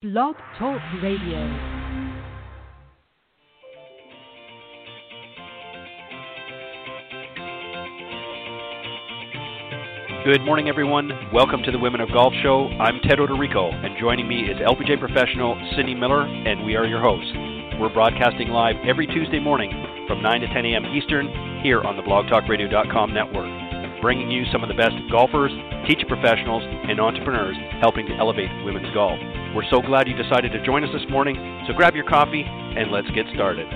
Blog Talk Radio. Good morning, everyone. Welcome to the Women of Golf Show. I'm Ted Oderico, and joining me is LPGA professional Cindy Miller, and we are your hosts. We're broadcasting live every Tuesday morning from 9 to 10 a.m. Eastern here on the blogtalkradio.com network, bringing you some of the best golfers, teacher professionals, and entrepreneurs helping to elevate women's golf. We're so glad you decided to join us this morning, so grab your coffee and let's get started.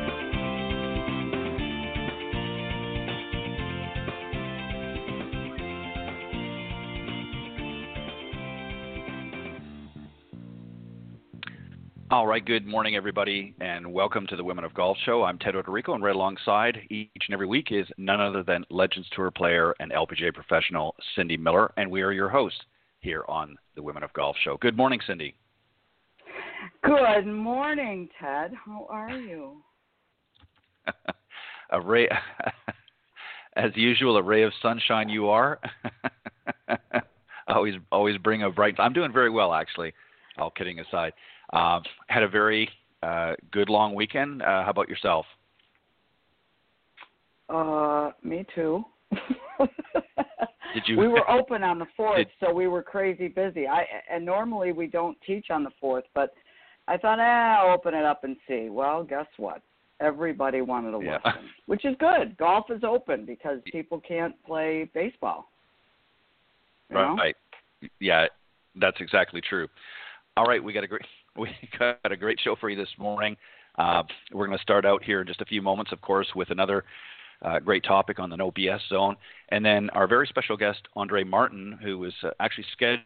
All right, good morning, everybody, and welcome to the Women of Golf Show. I'm Ted Oderico, and right alongside each and every week is none other than Legends Tour player and LPGA professional Cindy Miller, and we are your hosts here on the Women of Golf Show. Good morning, Cindy. Good morning, Ted. How are you? a ray, as usual, a ray of sunshine. You are. always, always bring a bright. I'm doing very well, actually. All kidding aside, uh, had a very uh, good long weekend. Uh, how about yourself? Uh, me too. Did you? we were open on the fourth, Did- so we were crazy busy. I and normally we don't teach on the fourth, but I thought, eh, I'll open it up and see. Well, guess what? Everybody wanted a Yeah. lesson, which is good. Golf is open because people can't play baseball. You know? Right. Yeah, that's exactly true. All right, we got a great we got a great show for you this morning. Uh, we're going to start out here in just a few moments, of course, with another uh, great topic on the No BS zone, and then our very special guest Andree Martin, who was uh, actually scheduled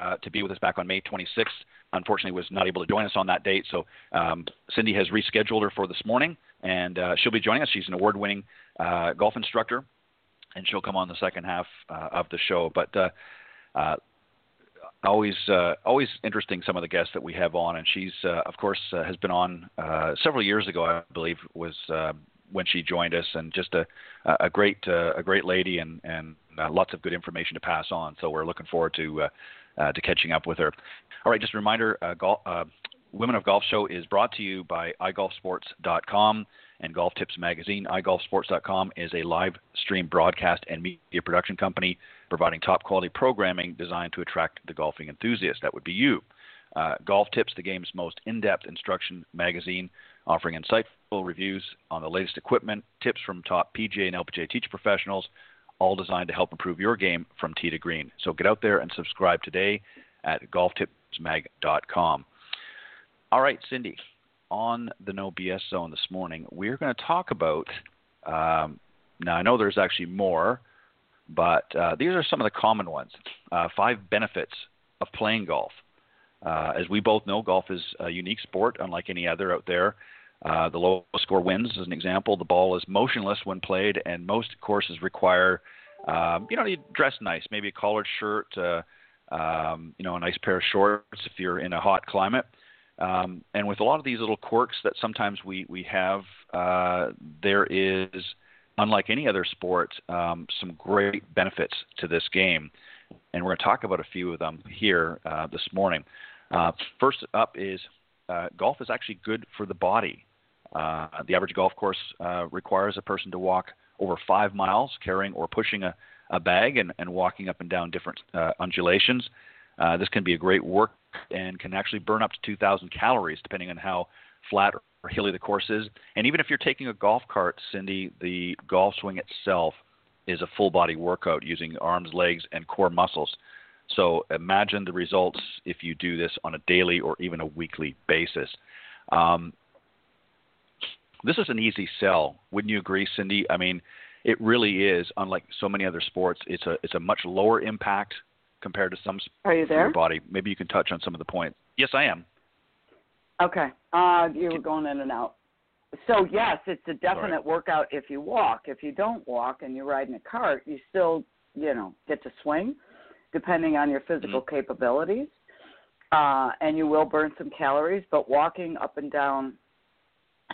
uh, to be with us back on May 26th. Unfortunately, was not able to join us on that date. So um, Cindy has rescheduled her for this morning, and uh, she'll be joining us. She's an award-winning uh, golf instructor, and she'll come on the second half uh, of the show. But always, uh, always interesting some of the guests that we have on, and she's, uh, of course, uh, has been on uh, several years ago, I believe, was uh, when she joined us, and just a, a great, uh, a great lady, and and lots of good information to pass on. So we're looking forward to. To catching up with her. All right, just a reminder: Women of Golf Show is brought to you by iGolfSports.com and Golf Tips Magazine. iGolfSports.com is a live stream broadcast and media production company providing top quality programming designed to attract the golfing enthusiast. That would be you. Uh, Golf Tips, the game's most in-depth instruction magazine, offering insightful reviews on the latest equipment, tips from top PGA and LPGA teacher professionals, all designed to help improve your game from tee to green. So get out there and subscribe today at golftipsmag.com. All right, Cindy, on the No BS Zone this morning, we're going to talk about. Um, now, I know there's actually more, but uh, these are some of the common ones. Uh, five benefits of playing golf. Uh, as we both know, golf is a unique sport, unlike any other out there. Uh, the lowest score wins, as an example. The ball is motionless when played, and most courses require, um, you know, you dress nice, maybe a collared shirt, uh, um, you know, a nice pair of shorts if you're in a hot climate. Um, and with a lot of these little quirks that sometimes we we have, uh, there is, unlike any other sport, um, some great benefits to this game, and we're going to talk about a few of them here uh, this morning. Uh, first up is uh, golf is actually good for the body. Uh, the average golf course uh, requires a person to walk over five miles carrying or pushing a, a bag and, and walking up and down different uh, undulations. This can be a great work and can actually burn up to 2,000 calories depending on how flat or hilly the course is. And even if you're taking a golf cart, Cindy, the golf swing itself is a full body workout using arms, legs, and core muscles. So imagine the results if you do this on a daily or even a weekly basis. Um, this is an easy sell, wouldn't you agree, Cindy? I mean, it really is. Unlike so many other sports, it's a it's a much lower impact compared to some Are you for your there? body. Maybe you can touch on some of the points. Yes, I am. Okay. Uh, you were going in and out. So yes, it's a definite workout if you walk. If you don't walk and you ride in a cart, you still, you know, get to swing, depending on your physical capabilities. Uh, and you will burn some calories, but walking up and down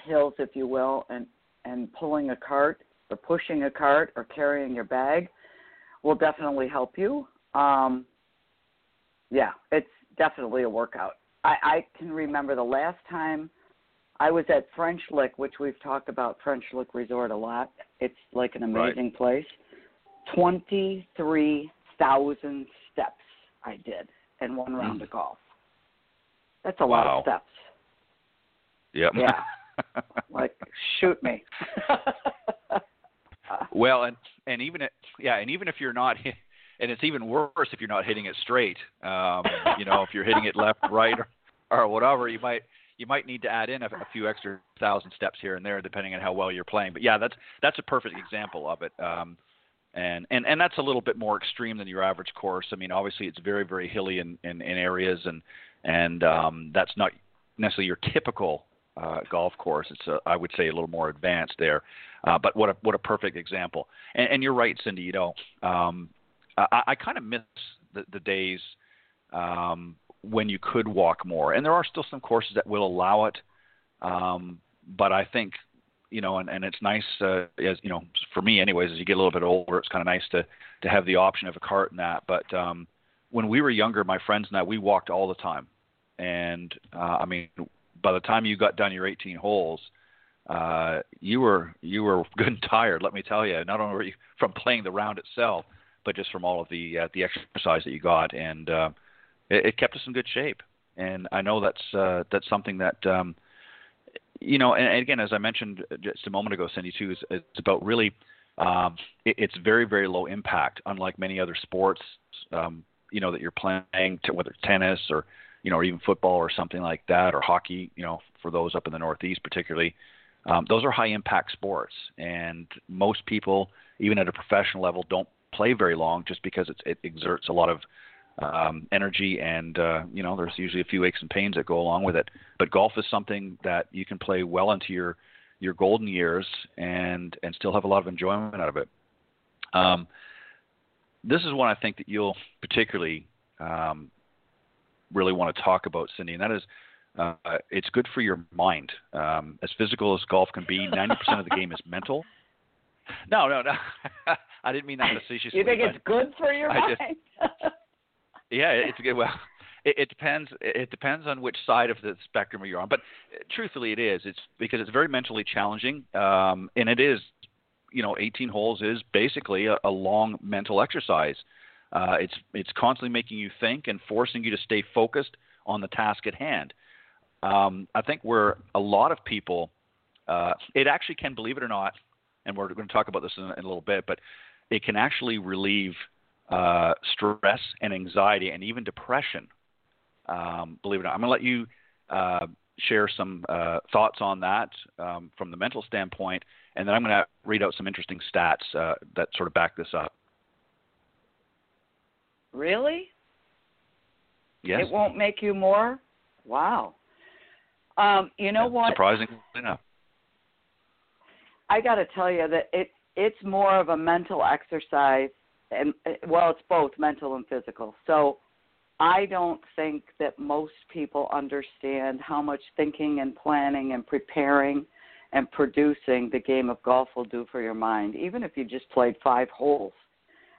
hills, if you will, and and pulling a cart or pushing a cart or carrying your bag will definitely help you. Um, yeah, it's definitely a workout. I, I can remember the last time I was at French Lick, which we've talked about French Lick Resort a lot. It's like an amazing right. place. Twenty three thousand steps I did in one round mm. of golf. That's a wow. lot of steps. Yep. Yeah. like shoot me. well, and and even it, yeah, and even if you're not and it's even worse if you're not hitting it straight. Um, you know, if you're hitting it left, right, or, or whatever, you might you might need to add in a, a few extra thousand steps here and there, depending on how well you're playing. But yeah, that's that's a perfect example of it. Um, and, and and that's a little bit more extreme than your average course. I mean, obviously it's very very hilly in, in, in areas, and and um, that's not necessarily your typical uh, golf course. It's a, I would say a little more advanced there. Uh, but what a what a perfect example. And, and you're right, Cindy. You know, um, I, I kind of miss the, the days um, when you could walk more, and there are still some courses that will allow it. Um, but I think you know, and, and it's nice uh, as you know, for me, anyways, as you get a little bit older, it's kind of nice to to have the option of a cart and that. But um, when we were younger, my friends and I, we walked all the time, and uh, I mean, by the time you got done your 18 holes, uh, you were you were good and tired. Let me tell you, not only were you from playing the round itself, but just from all of the uh, the exercise that you got, and uh, it, it kept us in good shape. And I know that's uh, that's something that um, you know. And, and again, as I mentioned just a moment ago, Cindy, too, is it's about really um, it, it's very very low impact, unlike many other sports. Um, you know that you're playing, to, whether it's tennis or you know, or even football or something like that, or hockey. You know, for those up in the Northeast, particularly, um, those are high impact sports, and most people, even at a professional level, don't play very long just because it exerts a lot of um, energy and uh, you know there's usually a few aches and pains that go along with it. But golf is something that you can play well into your your golden years and and still have a lot of enjoyment out of it. Um, this is one I think that you'll particularly um, really want to talk about, Cindy, and that is uh, it's good for your mind. Um, as physical as golf can be, 90% of the game is mental. No, no, no. I didn't mean that facetiously. You think it's good for your I mind? Just, yeah, it's good. Well, it, it depends. It depends on which side of the spectrum you're on. But truthfully, it is. It's because it's very mentally challenging, um, and it is. You know, 18 holes is basically a, a long mental exercise. Uh, it's it's constantly making you think and forcing you to stay focused on the task at hand. Um, I think where a lot of people, uh, it actually can, believe it or not, and we're going to talk about this in, in a little bit, but it can actually relieve uh, stress and anxiety and even depression. Um, believe it or not, I'm going to let you uh, share some uh, thoughts on that um, from the mental standpoint, and then I'm going to read out some interesting stats uh, that sort of back this up. Really? Yes. It won't make you more? Wow. Um, you know yeah, what? Surprisingly enough. I got to tell you that it it's more of a mental exercise, and well, it's both mental and physical. So I don't think that most people understand how much thinking and planning and preparing and producing the game of golf will do for your mind, even if you just played five holes.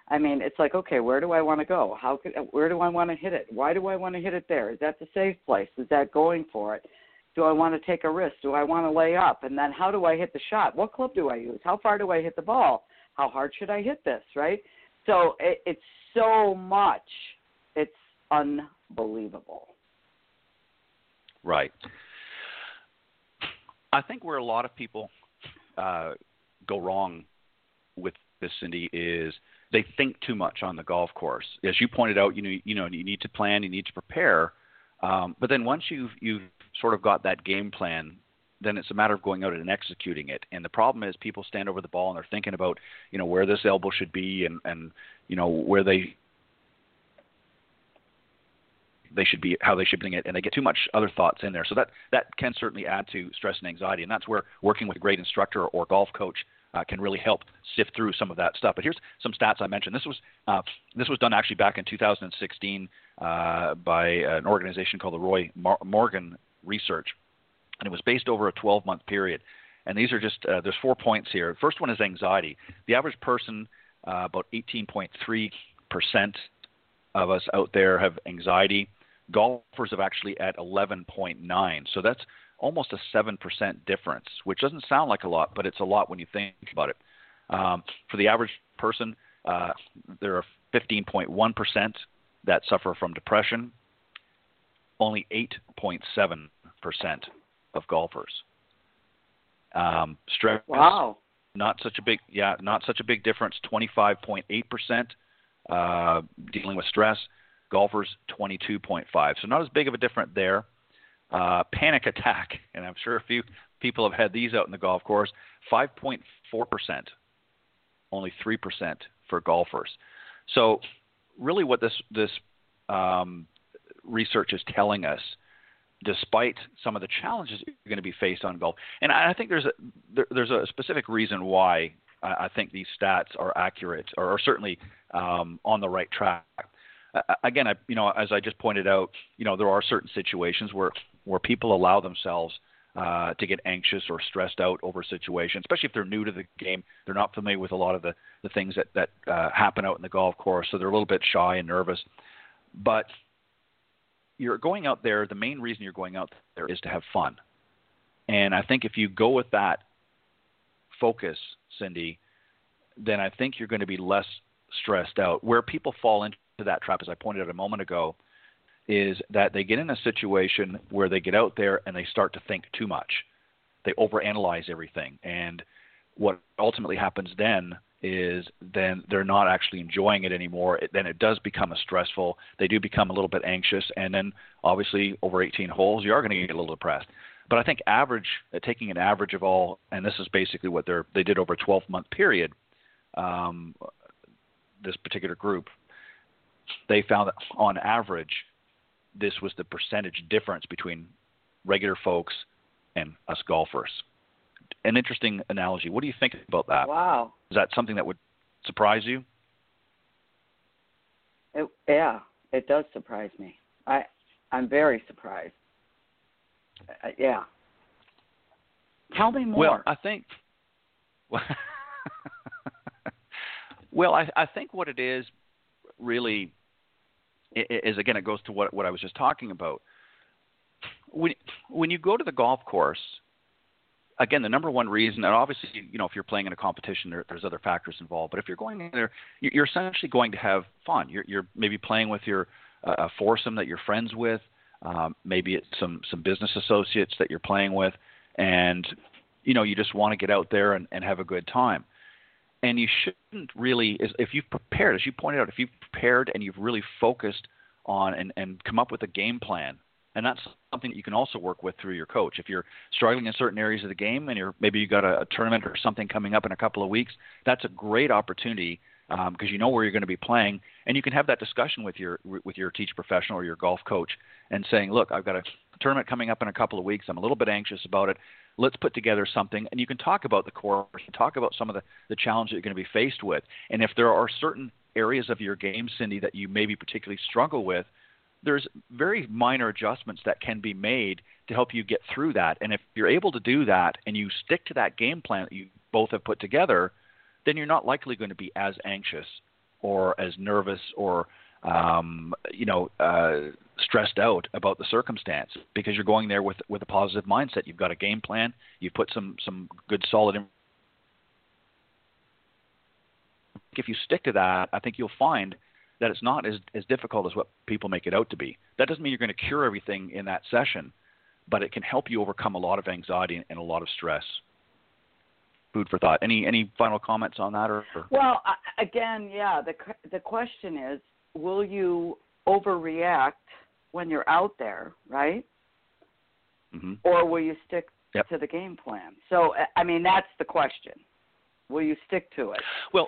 I mean, it's like, okay, where do I want to go? How could, where do I want to hit it? Why do I want to hit it there? Is that the safe place? Is that going for it? Do I want to take a risk? Do I want to lay up? And then how do I hit the shot? What club do I use? How far do I hit the ball? How hard should I hit this? Right? So it, it's so much. It's unbelievable. Right. I think where a lot of people uh, go wrong with this, Cindy, is they think too much on the golf course. As you pointed out, you know, you know, you need to plan, you need to prepare. Um, but then once you've you've sort of got that game plan, then it's a matter of going out and executing it. And the problem is people stand over the ball and they're thinking about, you know, where this elbow should be and and you know where they they should be how they should bring it and they get too much other thoughts in there so that that can certainly add to stress and anxiety and that's where working with a great instructor or golf coach uh, can really help sift through some of that stuff. But here's some stats I mentioned. This was uh, this was done actually back in 2016 uh, by an organization called the Roy Morgan Research, and it was based over a 12-month period. And these are just uh, there's four points here. First one is anxiety. The average person, uh, about 18.3 percent of us out there have anxiety. Golfers have actually at 11.9. So that's almost a 7% difference, which doesn't sound like a lot, but it's a lot when you think about it. Um, for the average person, uh, there are 15.1% that suffer from depression, only 8.7% of golfers. Um, stress, wow, not such a big, yeah, not such a big difference. 25.8% uh, dealing with stress. Golfers 22.5, so not as big of a difference there. Uh, panic attack, and I'm sure a few people have had these out in the golf course. 5.4 percent, only three percent for golfers. So, really, what this this um, research is telling us, despite some of the challenges you're going to be faced on golf, and I think there's a there, there's a specific reason why I, I think these stats are accurate or, or certainly um, on the right track. Uh, again, I, you know, as I just pointed out, you know, there are certain situations where where people allow themselves uh, to get anxious or stressed out over a situation, especially if they're new to the game. They're not familiar with a lot of the, the things that, that uh, happen out in the golf course, so they're a little bit shy and nervous. But you're going out there, the main reason you're going out there is to have fun. And I think if you go with that focus, Cindy, then I think you're going to be less stressed out. Where people fall into that trap, as I pointed out a moment ago, is that they get in a situation where they get out there and they start to think too much. They overanalyze everything. And what ultimately happens then is then they're not actually enjoying it anymore. It, then it does become a stressful. They do become a little bit anxious, and then obviously over 18 holes, you are going to get a little depressed. But I think average, uh, taking an average of all, and this is basically what they they did over a 12 month period. Um, this particular group, they found that on average, this was the percentage difference between regular folks and us golfers. An interesting analogy. What do you think about that? Wow. Is that something that would surprise you? It, yeah, it does surprise me. I I'm very surprised. Uh, yeah. Tell me more. Well, I think. well, I, I think what it is really is again it goes to what what I was just talking about. When when you go to the golf course, again the number one reason, and obviously you know if you're playing in a competition, there, there's other factors involved. But if you're going in there, you're essentially going to have fun. You're, you're maybe playing with your uh, foursome that you're friends with. Um, maybe it's some some business associates that you're playing with, and you know you just want to get out there and, and have a good time and you shouldn't really if you've prepared as you pointed out if you've prepared and you've really focused on and, and come up with a game plan and that's something that you can also work with through your coach. If you're struggling in certain areas of the game and you're maybe you got a, a tournament or something coming up in a couple of weeks that's a great opportunity because um, you know where you're going to be playing and you can have that discussion with your with your teacher professional or your golf coach and saying look i've got a tournament coming up in a couple of weeks. I'm a little bit anxious about it. Let's put together something and you can talk about the course talk about some of the, the challenges that you're going to be faced with and if there are certain areas of your game cindy that you maybe particularly struggle with there's very minor adjustments that can be made to help you get through that and if you're able to do that and you stick to that game plan that you both have put together then you're not likely going to be as anxious or as nervous or um, you know, uh, stressed out about the circumstance because you're going there with with a positive mindset. You've got a game plan. You've put some some good solid. If you stick to that, I think you'll find that it's not as as difficult as what people make it out to be. That doesn't mean you're going to cure everything in that session, but it can help you overcome a lot of anxiety and a lot of stress. Food for thought. Any any final comments on that? Or, or? well, again, yeah. The the question is, will you overreact when you're out there, right? Mm-hmm. Or will you stick yep. to the game plan? So, I mean, that's the question. Will you stick to it? Well,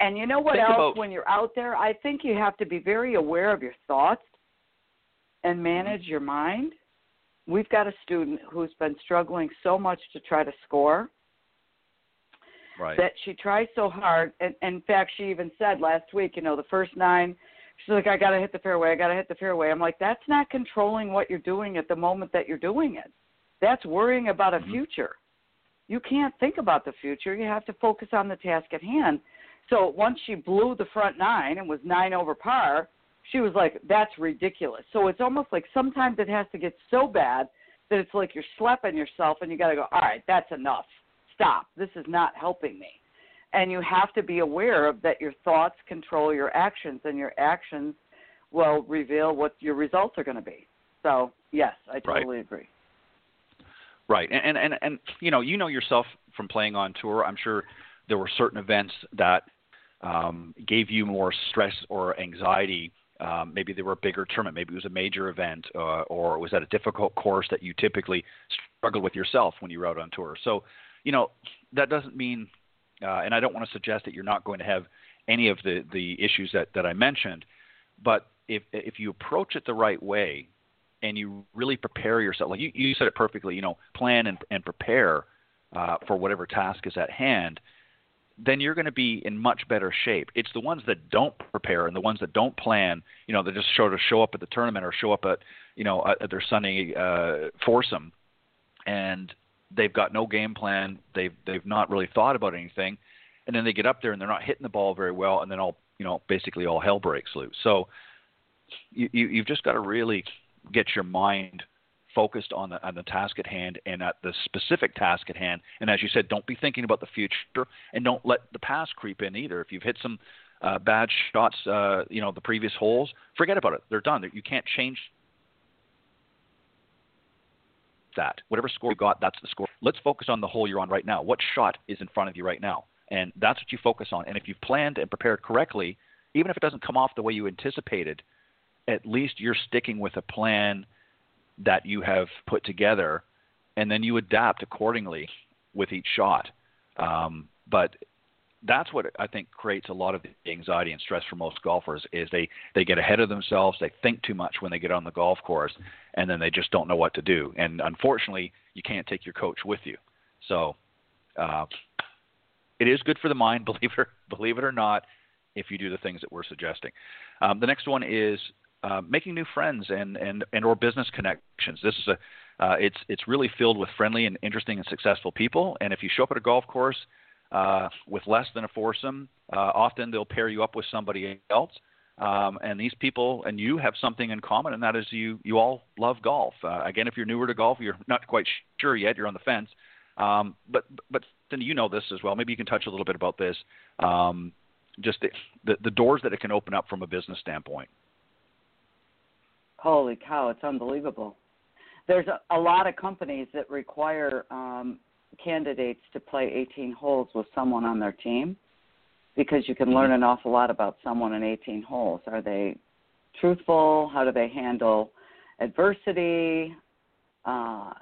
and you know what else? About... When you're out there, I think you have to be very aware of your thoughts and manage mm-hmm. your mind. We've got a student who's been struggling so much to try to score right. that she tries so hard. And, and in fact, she even said last week, you know, the first nine She's like, I gotta hit the fairway. I gotta hit the fairway. I'm like, that's not controlling what you're doing at the moment that you're doing it. That's worrying about a mm-hmm. future. You can't think about the future. You have to focus on the task at hand. So once she blew the front nine and was nine over par, she was like, "That's ridiculous." So it's almost like sometimes it has to get so bad that it's like you're slapping yourself, and you got to go, "All right, that's enough. Stop. This is not helping me." And you have to be aware of that. Your thoughts control your actions, and your actions will reveal what your results are going to be. So yes, I totally right. agree. Right, and, and and and you know, you know yourself from playing on tour. I'm sure there were certain events that um, gave you more stress or anxiety um, maybe they were a bigger tournament, maybe it was a major event, uh, or was that a difficult course that you typically struggled with yourself when you were out on tour. So, you know, that doesn't mean, uh, and I don't want to suggest that you're not going to have any of the the issues that that I mentioned, but if if you approach it the right way, and you really prepare yourself, like you you said it perfectly, you know, plan and and prepare uh, for whatever task is at hand then you're going to be in much better shape. It's the ones that don't prepare and the ones that don't plan, you know, that just sort of show up at the tournament or show up at, you know, at their Sunday uh, foursome, and they've got no game plan. They've they've not really thought about anything, and then they get up there and they're not hitting the ball very well, and then all you know, basically all hell breaks loose. So you, you you've just got to really get your mind focused on the on the task at hand and at the specific task at hand. And as you said, don't be thinking about the future and don't let the past creep in either. If you've hit some uh, bad shots, uh, you know, the previous holes, forget about it. They're done. You can't change that. Whatever score you got, that's the score. Let's focus on the hole you're on right now. What shot is in front of you right now? And that's what you focus on. And if you've planned and prepared correctly, even if it doesn't come off the way you anticipated, at least you're sticking with a plan that you have put together, and then you adapt accordingly with each shot. Um, but that's what I think creates a lot of the anxiety and stress for most golfers is they they get ahead of themselves, they think too much when they get on the golf course, and then they just don't know what to do. And unfortunately, you can't take your coach with you. So uh, it is good for the mind, believe it believe it or not, if you do the things that we're suggesting. Um, the next one is uh, making new friends and, and, and or business connections. This is a uh, it's it's really filled with friendly and interesting and successful people. And if you show up at a golf course uh, with less than a foursome, uh, often they'll pair you up with somebody else. Um, and these people and you have something in common, and that is you you all love golf. Uh, again, if you're newer to golf, you're not quite sure yet. You're on the fence. Um, but but Cindy, you know this as well. Maybe you can touch a little bit about this. Um, just the, the, the doors that it can open up from a business standpoint. Holy cow, it's unbelievable. There's a, a lot of companies that require um, candidates to play 18 holes with someone on their team because you can learn an awful lot about someone in 18 holes. Are they truthful? How do they handle adversity? Uh,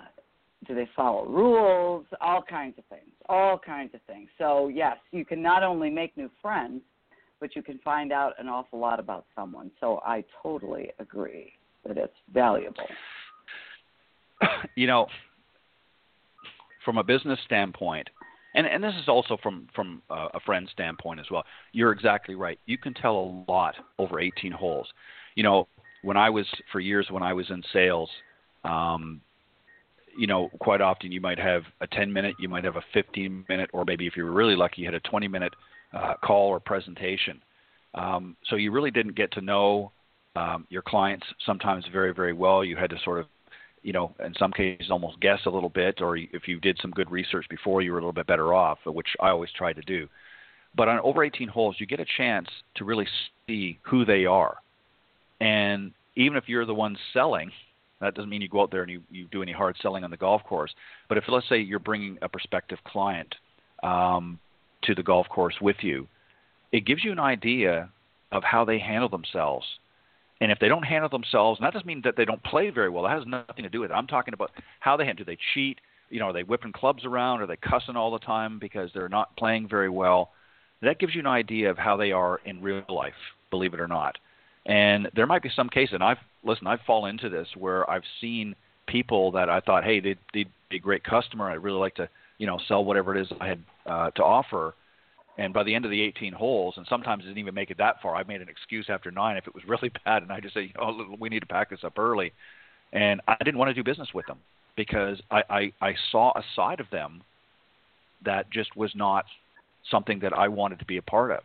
do they follow rules? All kinds of things. All kinds of things. So, yes, you can not only make new friends, but you can find out an awful lot about someone. So, I totally agree that it's valuable? You know, from a business standpoint, and and this is also from from a friend standpoint as well. You're exactly right. You can tell a lot over 18 holes. You know, when I was for years when I was in sales, um, you know, quite often you might have a 10 minute, you might have a 15 minute, or maybe if you were really lucky, you had a 20 minute uh, call or presentation. Um, so you really didn't get to know um, your clients sometimes very, very well. You had to sort of, you know, in some cases almost guess a little bit, or if you did some good research before, you were a little bit better off, which I always try to do. But on over 18 holes, you get a chance to really see who they are. And even if you're the one selling, that doesn't mean you go out there and you, you do any hard selling on the golf course. But if, let's say, you're bringing a prospective client um, to the golf course with you, it gives you an idea of how they handle themselves and if they don't handle themselves, and that doesn't mean that they don't play very well. That has nothing to do with it. I'm talking about how they handle. Do they cheat? You know, are they whipping clubs around? Are they cussing all the time because they're not playing very well? That gives you an idea of how they are in real life, believe it or not. And there might be some cases, and I've listen, I've fallen into this where I've seen people that I thought, hey, they'd, they'd be a great customer. I'd really like to, you know, sell whatever it is I had uh, to offer and by the end of the 18 holes, and sometimes didn't even make it that far, I made an excuse after nine if it was really bad, and I just say, know, we need to pack this up early. And I didn't want to do business with them because I, I, I saw a side of them that just was not something that I wanted to be a part of.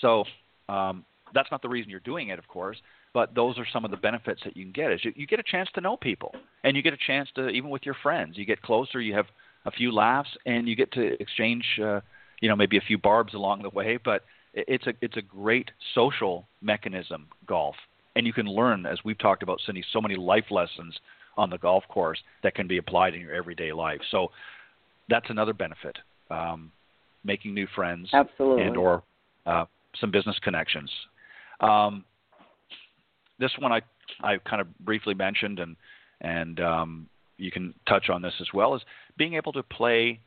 So, um, that's not the reason you're doing it, of course. But those are some of the benefits that you can get. Is you, you get a chance to know people, and you get a chance to even with your friends. You get closer. You have a few laughs, and you get to exchange, uh, you know, maybe a few barbs along the way. But it's a it's a great social mechanism, golf, and you can learn, as we've talked about, Cindy, so many life lessons on the golf course that can be applied in your everyday life. So that's another benefit. Um, making new friends, absolutely, and or uh, some business connections. Um, this one I I kind of briefly mentioned, and and um, you can touch on this as well, is being able to play.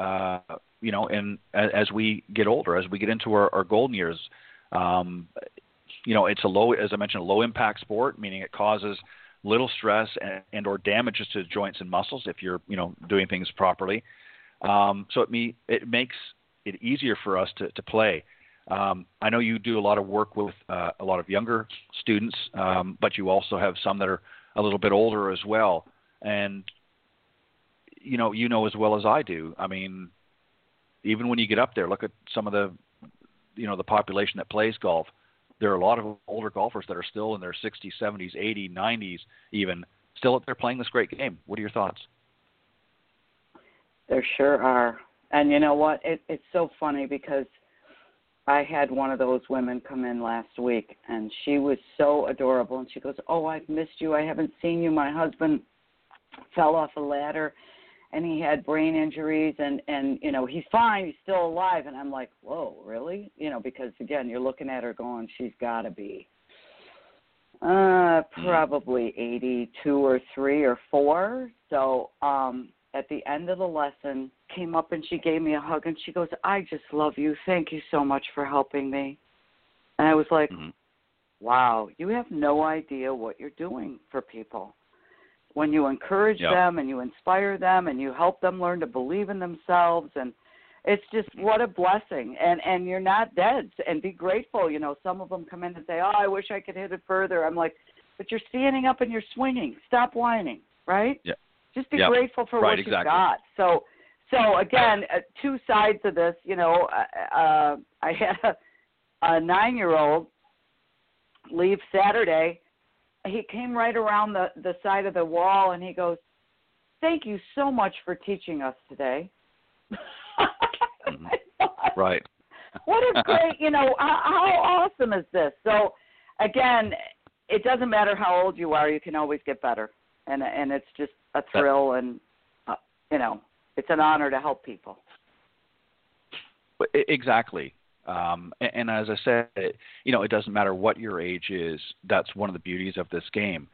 Uh, you know, and as we get older, as we get into our, our golden years, um, you know, it's a low, as I mentioned, a low impact sport, meaning it causes little stress and, and or damages to joints and muscles if you're, you know, doing things properly. Um, so it me it makes it easier for us to, to play. Um, I know you do a lot of work with uh, a lot of younger students, um, but you also have some that are a little bit older as well. And you know, you know as well as I do. I mean, even when you get up there, look at some of the, you know, the population that plays golf. There are a lot of older golfers that are still in their 60s, 70s, 80s, 90s, even still up there playing this great game. What are your thoughts? There sure are. And you know what? It, it's so funny because I had one of those women come in last week, and she was so adorable. And she goes, "Oh, I've missed you. I haven't seen you. My husband fell off a ladder, and he had brain injuries, and and you know he's fine. He's still alive." And I'm like, "Whoa, really?" You know, because again, you're looking at her going, "She's got to be." Uh, probably 82 or 3 or 4. So, um at the end of the lesson came up and she gave me a hug and she goes, I just love you. Thank you so much for helping me. And I was like, mm-hmm. wow, you have no idea what you're doing for people. When you encourage yep. them and you inspire them and you help them learn to believe in themselves and it's just what a blessing and and you're not dead and be grateful you know some of them come in and say oh i wish i could hit it further i'm like but you're standing up and you're swinging stop whining right yeah just be yep. grateful for right, what exactly. you got. So, so again, uh, two sides of this. You know, uh, uh, I had a, a nine-year-old leave Saturday. He came right around the the side of the wall, and he goes, "Thank you so much for teaching us today." mm-hmm. right. what a great, you know, how, how awesome is this? So, again, it doesn't matter how old you are; you can always get better, and and it's just a thrill and uh, you know it's an honor to help people exactly um, and, and, as i said it, you know it doesn't matter what your age is that's one of the beauties of this game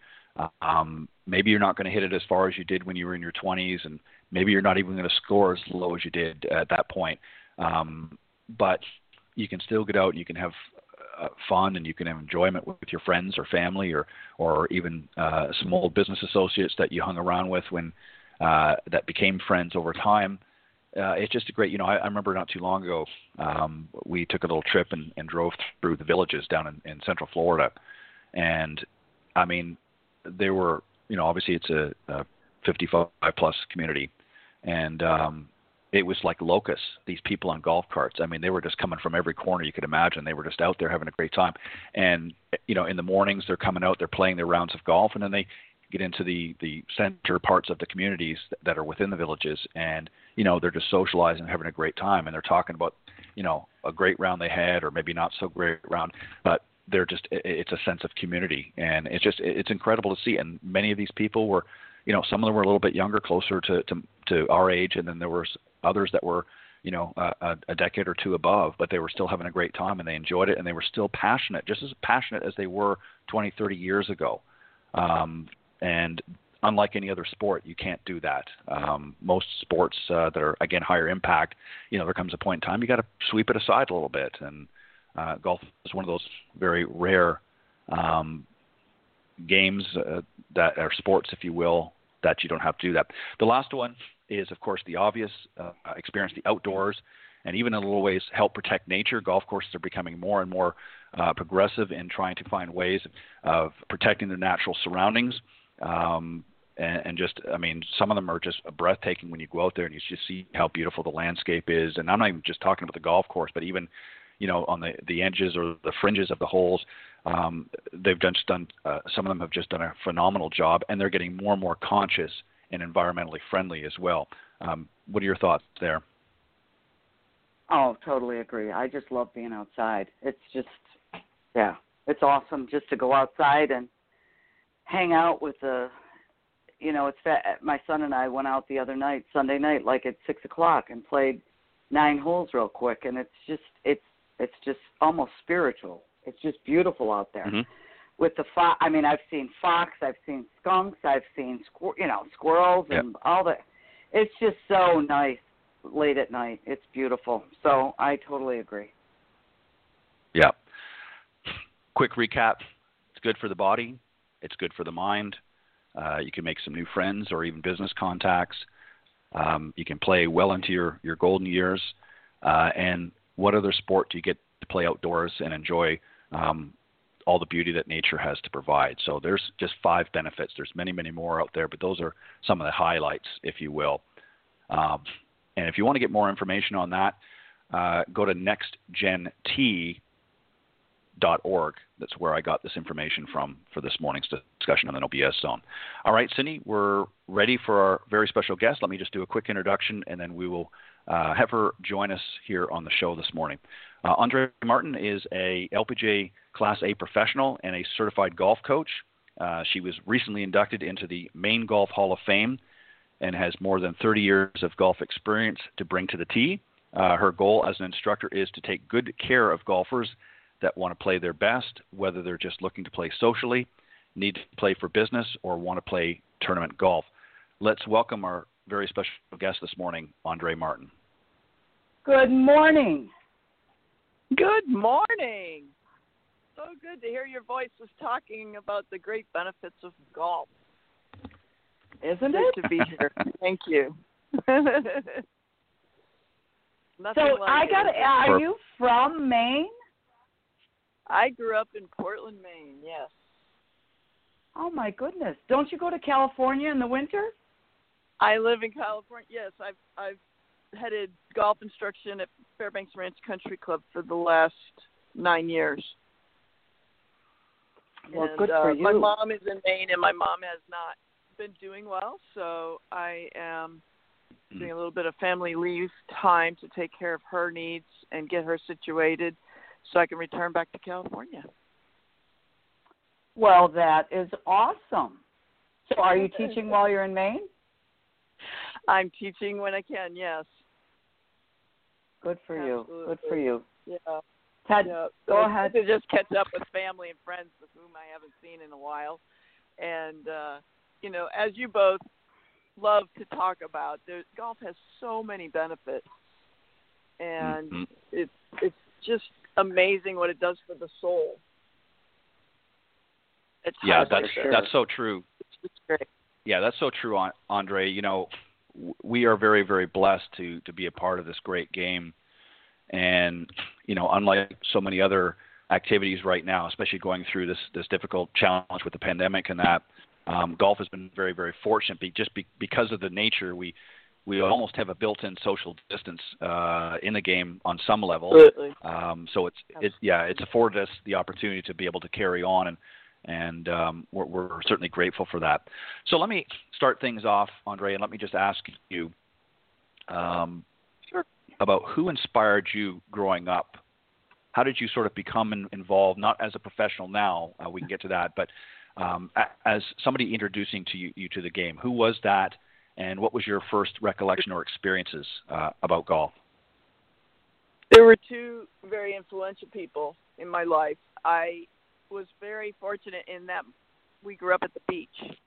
um, maybe you're not going to hit it as far as you did when you were in your 20s and maybe you're not even going to score as low as you did at that point um, but you can still get out and you can have uh, fun and you can have enjoyment with, with your friends or family or or even uh, some old business associates that you hung around with when uh, that became friends over time. Uh, it's just a great, you know, I, I remember not too long ago, um, we took a little trip and, and drove through the villages down in, in Central Florida, and I mean, there were, you know, obviously it's a, a 55 plus community, and um, it was like locusts, these people on golf carts. I mean, they were just coming from every corner you could imagine. They were just out there having a great time. And, you know, in the mornings, they're coming out, they're playing their rounds of golf, and then they get into the, the center parts of the communities that are within the villages. And, you know, they're just socializing having a great time. And they're talking about, you know, a great round they had or maybe not so great round. But they're just, it's a sense of community. And it's just, it's incredible to see. And many of these people were, you know, some of them were a little bit younger, closer to, to, to our age, and then there were others that were you know a, a decade or two above but they were still having a great time and they enjoyed it and they were still passionate just as passionate as they were 20 30 years ago um, and unlike any other sport you can't do that um, most sports uh, that are again higher impact you know there comes a point in time you got to sweep it aside a little bit and uh, golf is one of those very rare um, games uh, that are sports if you will that you don't have to do that the last one is, of course, the obvious uh, experience the outdoors, and even in a little ways help protect nature. Golf courses are becoming more and more uh, progressive in trying to find ways of protecting their natural surroundings. Um, and, and just, I mean, some of them are just breathtaking when you go out there and you just see how beautiful the landscape is. And I'm not even just talking about the golf course, but even you know, on the the edges or the fringes of the holes. Um, they've done, just done. Uh, some of them have just done a phenomenal job, and they're getting more and more conscious and environmentally friendly as well. Um, what are your thoughts there? Oh, totally agree. I just love being outside. It's just, yeah, it's awesome just to go outside and hang out with the, you know, it's that my son and I went out the other night, Sunday night, like at six o'clock, and played nine holes real quick, and it's just, it's, it's just almost spiritual. It's just beautiful out there. Mm-hmm. With the fox, I mean, I've seen fox, I've seen skunks, I've seen squir- you know squirrels yep. and all that. It's just so nice late at night. It's beautiful. So I totally agree. Yeah. Quick recap. It's good for the body. It's good for the mind. Uh, you can make some new friends or even business contacts. Um, you can play well into your, your golden years. Uh, and what other sport do you get to play outdoors and enjoy um, all the beauty that nature has to provide? So there's just five benefits. There's many, many more out there, but those are some of the highlights, if you will. Um, and if you want to get more information on that, uh, go to nextgent.org. That's where I got this information from for this morning's discussion on the No BS Zone. All right, Cindy, we're ready for our very special guest. Let me just do a quick introduction, and then we will uh, have her join us here on the show this morning. Uh, Andree Martin is a LPGA Class A professional and a certified golf coach. Uh, she was recently inducted into the Maine Golf Hall of Fame and has more than 30 years of golf experience to bring to the tee. Uh, her goal as an instructor is to take good care of golfers that want to play their best, whether they're just looking to play socially, need to play for business, or want to play tournament golf. Let's welcome our very special guest this morning, Andree Martin. Good morning. Good morning. So good to hear your voices talking about the great benefits of golf. Isn't Good it? to be here. Thank you. so I got. Are you from Maine? I grew up in Portland, Maine. Yes. Oh my goodness! Don't you go to California in the winter? I live in California. Yes, I've I've headed golf instruction at Fairbanks Ranch Country Club for the last nine years. Well, and, good uh, for you. My mom is in Maine, and my mom has not been doing well, so I am doing a little bit of family leave time to take care of her needs and get her situated so I can return back to California. Well, that is awesome. So, are you teaching while you're in Maine? I'm teaching when I can. Yes. Good for you. Good for you. Yeah. Ted, yeah. go So ahead. To just catch up with family and friends with whom I haven't seen in a while, and uh, you know, as you both love to talk about, there, golf has so many benefits, and Mhm. it's it's just amazing what it does for the soul. It's Yeah, that's describe. that's so true. Yeah, that's so true, An- Andree. You know, we are very, very blessed to to be a part of this great game, and you know, unlike so many other activities right now, especially going through this this difficult challenge with the pandemic and that, um, golf has been very, very fortunate. Be, just be, because of the nature, we we almost have a built-in social distance uh, in the game on some level. Absolutely. Um, so it's it, yeah, it's afforded us the opportunity to be able to carry on, and and um, we're, we're certainly grateful for that. So let me start things off, Andree, and let me just ask you um, Sure. about who inspired you growing up. How did you sort of become in, involved, not as a professional now? Uh, we can get to that, but um, as somebody introducing to you, you to the game. Who was that, and what was your first recollection or experiences uh, about golf? There were two very influential people in my life. I was very fortunate in that we grew up at the beach,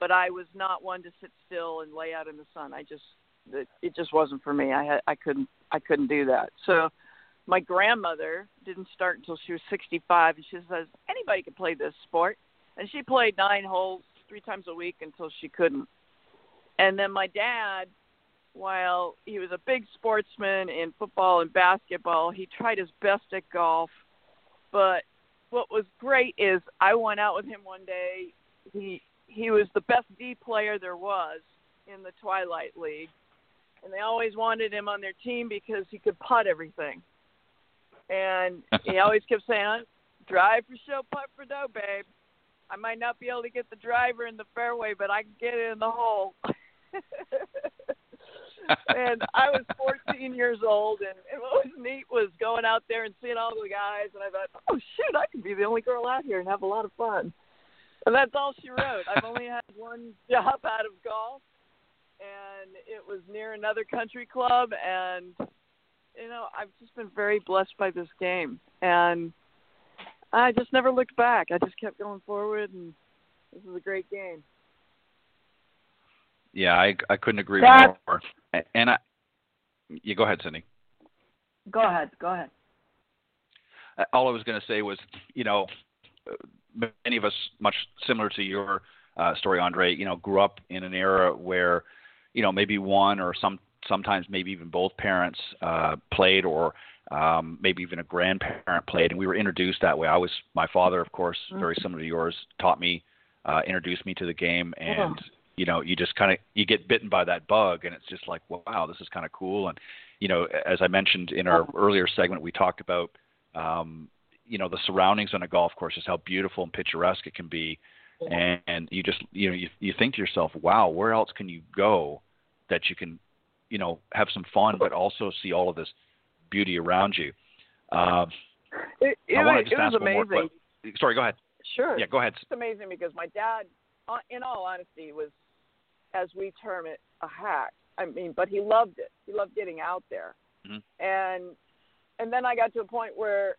but I was not one to sit still and lay out in the sun. I just it, just wasn't for me. I had I couldn't I couldn't do that. So my grandmother didn't start until she was 65 and she says anybody can play this sport. And she played 9 holes 3 times a week until she couldn't. And then my dad while he was a big sportsman in football and basketball, he tried his best at golf. But what was great is I went out with him one day. He he was the best D player there was in the Twilight League, and they always wanted him on their team because he could putt everything. And he always kept saying, "Drive for show, putt for dough, babe." I might not be able to get the driver in the fairway, but I can get it in the hole. and I was 14 years old, and, and what was neat was going out there and seeing all the guys, and I thought, oh shoot, I could be the only girl out here and have a lot of fun. And that's all she wrote. I've only had one job out of golf, and it was near another country club, and you know I've just been very blessed by this game, and I just never looked back. I just kept going forward, and this is a great game. Yeah, I I couldn't agree more. And I, you go ahead, Cindy. Go ahead. Go ahead. All I was going to say was, you know, uh, many of us, much similar to your uh, story, Andree, you know, grew up in an era where, you know, maybe one or some sometimes maybe even both parents uh, played, or um, maybe even a grandparent played, and we were introduced that way. I was my father, of course, very similar to yours, taught me, uh, introduced me to the game, and you know, you just kind of you get bitten by that bug, and it's just like, wow, this is kind of cool. And you know, as I mentioned in our earlier segment, we talked about, um, you know, the surroundings on a golf course is how beautiful and picturesque it can be, and, and you just, you know, you you think to yourself, wow, where else can you go that you can, you know, have some fun, but also see all of this beauty around you. Um, It, it, I want was- to just it was ask one more amazing. Sorry, go ahead. Sure. Yeah, go ahead. It's amazing because my dad, uh, in all honesty, was, as we term it, a hack. I mean, but he loved it. He loved getting out there. Mhm. And and then I got to a point where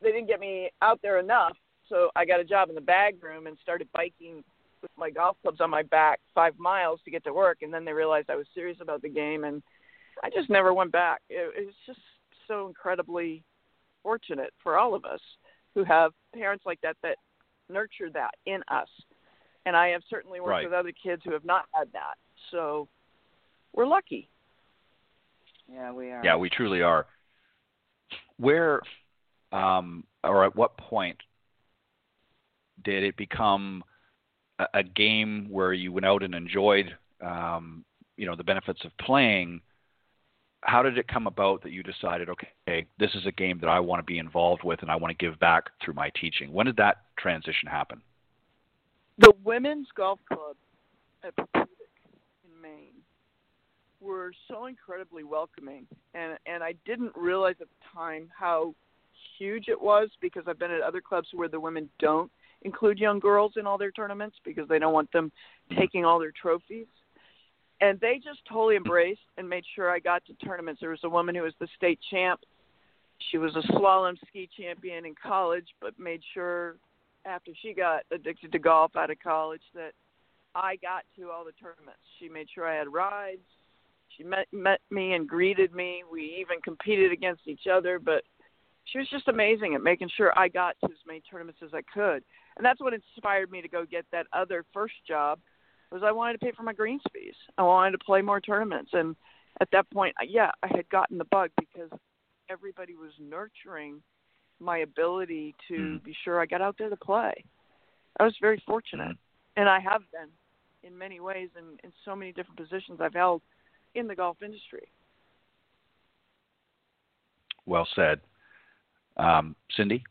they didn't get me out there enough, so I got a job in the bag room and started biking with my golf clubs on my back five miles to get to work. And then they realized I was serious about the game, and I just never went back. It, it was just so incredibly fortunate for all of us who have parents like that that nurture that in us. And I have certainly worked Right. with other kids who have not had that. So we're lucky. Yeah, we are. Yeah, we truly are. Where, um, or at what point did it become a, a game where you went out and enjoyed, um, you know, the benefits of playing? How did it come about that you decided, okay, this is a game that I want to be involved with and I want to give back through my teaching? When did that transition happen? The women's golf club at Pacific in Maine were so incredibly welcoming, and and I didn't realize at the time how huge it was because I've been at other clubs where the women don't include young girls in all their tournaments because they don't want them taking all their trophies. And they just totally embraced and made sure I got to tournaments. There was a woman who was the state champ. She was a slalom ski champion in college, but made sure after she got addicted to golf out of college that I got to all the tournaments. She made sure I had rides. She met met me and greeted me. We even competed against each other, but she was just amazing at making sure I got to as many tournaments as I could. And that's what inspired me to go get that other first job was I wanted to pay for my greens fees. I wanted to play more tournaments and at that point, yeah, I had gotten the bug because everybody was nurturing my ability to Mm. be sure I got out there to play. I was very fortunate, and I have been in many ways and in so many different positions I've held in the golf industry. Well said. Um, Cindy?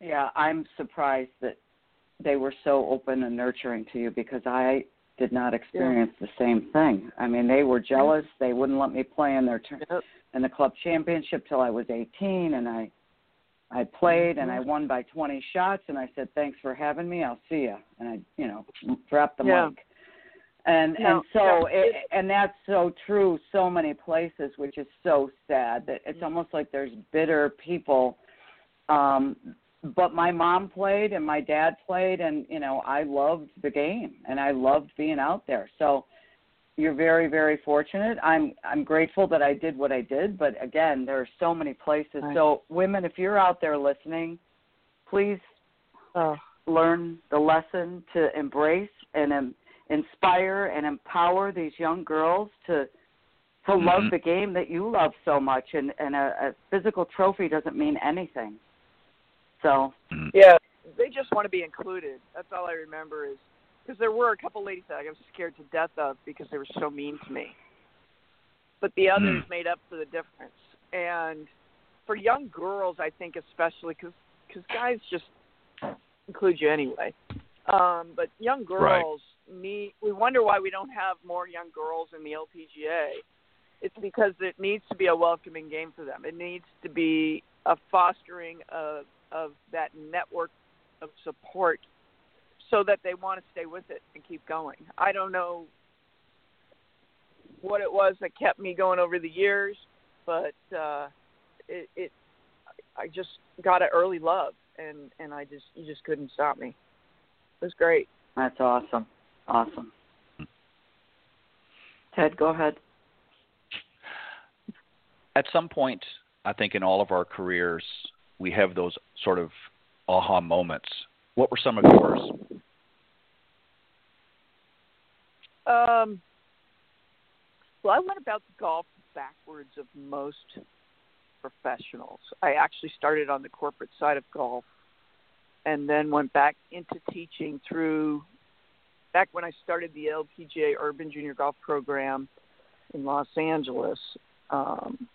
Yeah, I'm surprised that they were so open and nurturing to you because I did not experience the same thing. I mean, they were jealous. They wouldn't let me play in their tur- Yep. in the club championship till I was 18, and I I played and I Mm-hmm. won by 20 shots, and I said thanks for having me. I'll see you, and I you know dropped the Yeah. mic. And No, and so it, and that's so true so many places which is so sad that it's Mhm. almost like there's bitter people um but my mom played and my dad played and you know I loved the game and I loved being out there so you're very very fortunate i'm i'm grateful that i did what i did but again there are so many places Right. so women if you're out there listening please Oh, learn the lesson to embrace and um, inspire and empower these young girls to to love Mhm. the game that you love so much and and a, a physical trophy doesn't mean anything so Mhm. yeah, they just want to be included. That's all I remember is because there were a couple ladies that I was scared to death of because they were so mean to me. But the others Mm. made up for the difference. And for young girls, I think especially because because guys just include you anyway. Um, but young girls right. need. We wonder why we don't have more young girls in the LPGA. It's because it needs to be a welcoming game for them. It needs to be a fostering of of that network of support so that they want to stay with it and keep going. I don't know what it was that kept me going over the years, but uh, it, it I just got an early love, and and I just you just couldn't stop me. It was great. That's awesome, awesome. Ted, go ahead. At some point, I think in all of our careers, we have those sort of aha moments. What were some of yours? Um, well, I went about golf backwards of most professionals. I actually started on the corporate side of golf and then went back into teaching through back when I started the LPGA Urban Junior Golf Program in Los Angeles. Um,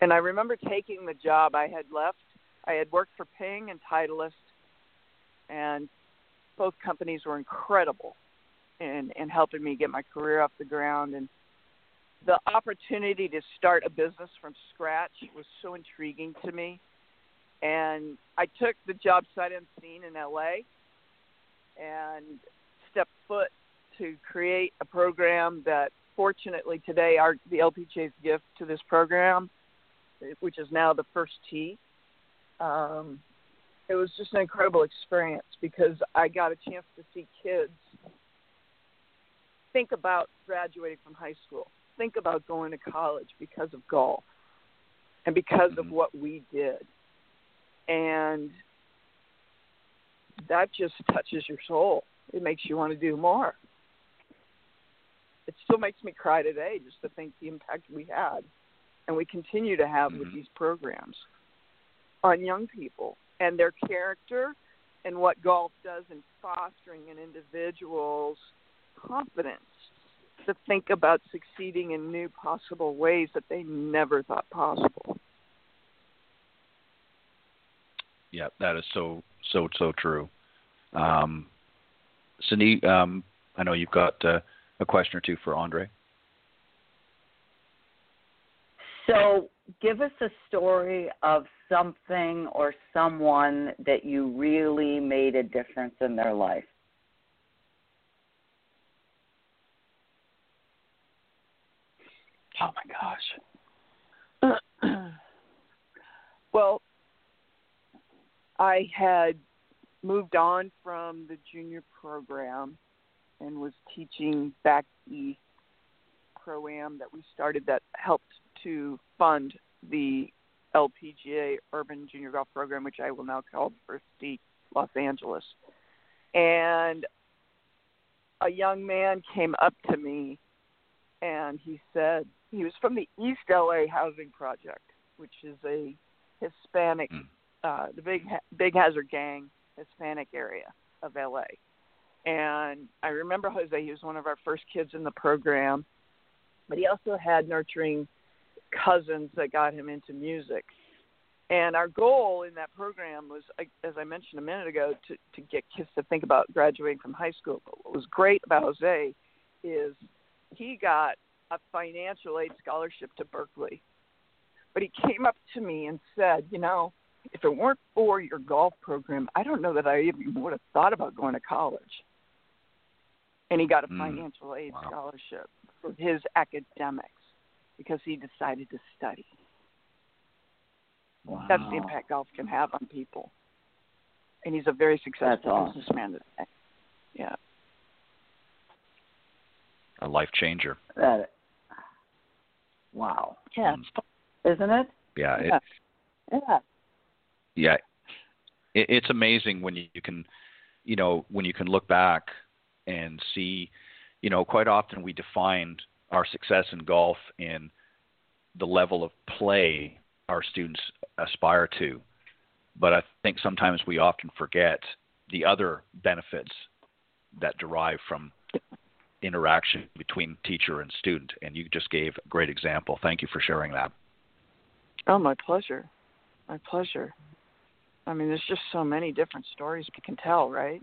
and I remember taking the job I had left. I had worked for Ping and Titleist, and both companies were incredible in, in helping me get my career off the ground. And the opportunity to start a business from scratch was so intriguing to me. And I took the job sight unseen in LA and stepped foot to create a program that fortunately today our the LPGA's gift to this program, which is now the first tee. Um, it was just an incredible experience because I got a chance to see kids think about graduating from high school think about going to college because of golf and because of mm-hmm. what we did. And that just touches your soul. It makes you want to do more. It still makes me cry today just to think the impact we had and we continue to have mm-hmm. with these programs on young people and their character and what golf does in fostering an individual's confidence to think about succeeding in new possible ways that they never thought possible. Yeah, that is so so so true. Um, Cindy, um, I know you've got uh, a question or two for Andree. So, give us a story of something or someone that you really made a difference in their life. Oh my gosh. well, I had moved on from the junior program and was teaching back the pro am that we started that helped to fund the LPGA Urban Junior Golf Program, which I will now call the First Tee Los Angeles. And a young man came up to me and he said, he was from the East LA Housing Project, which is a Hispanic, mm. uh, the big Big Hazard Gang Hispanic area of LA. And I remember Jose. He was one of our first kids in the program, but he also had nurturing cousins that got him into music. And our goal in that program was, as I mentioned a minute ago, to, to get kids to think about graduating from high school. But what was great about Jose is he got a financial aid scholarship to Berkeley. But he came up to me and said, you know, if it weren't for your golf program, I don't know that I even would have thought about going to college. And he got a mm. financial aid wow. scholarship for his academics because he decided to study. Wow. That's the impact golf can have on people. And he's a very successful awesome. businessman today. Yeah. A life changer. That Wow. Yeah. Mm. Isn't it? Yeah. Yeah. It, yeah. yeah. It, it's amazing when you, you can, you know, when you can look back and see, you know, quite often we define our success in golf in the level of play our students aspire to. But I think sometimes we often forget the other benefits that derive from interaction between teacher and student, and you just gave a great example. Thank you for sharing that. Oh, my pleasure. My pleasure. I mean, there's just so many different stories we can tell, right?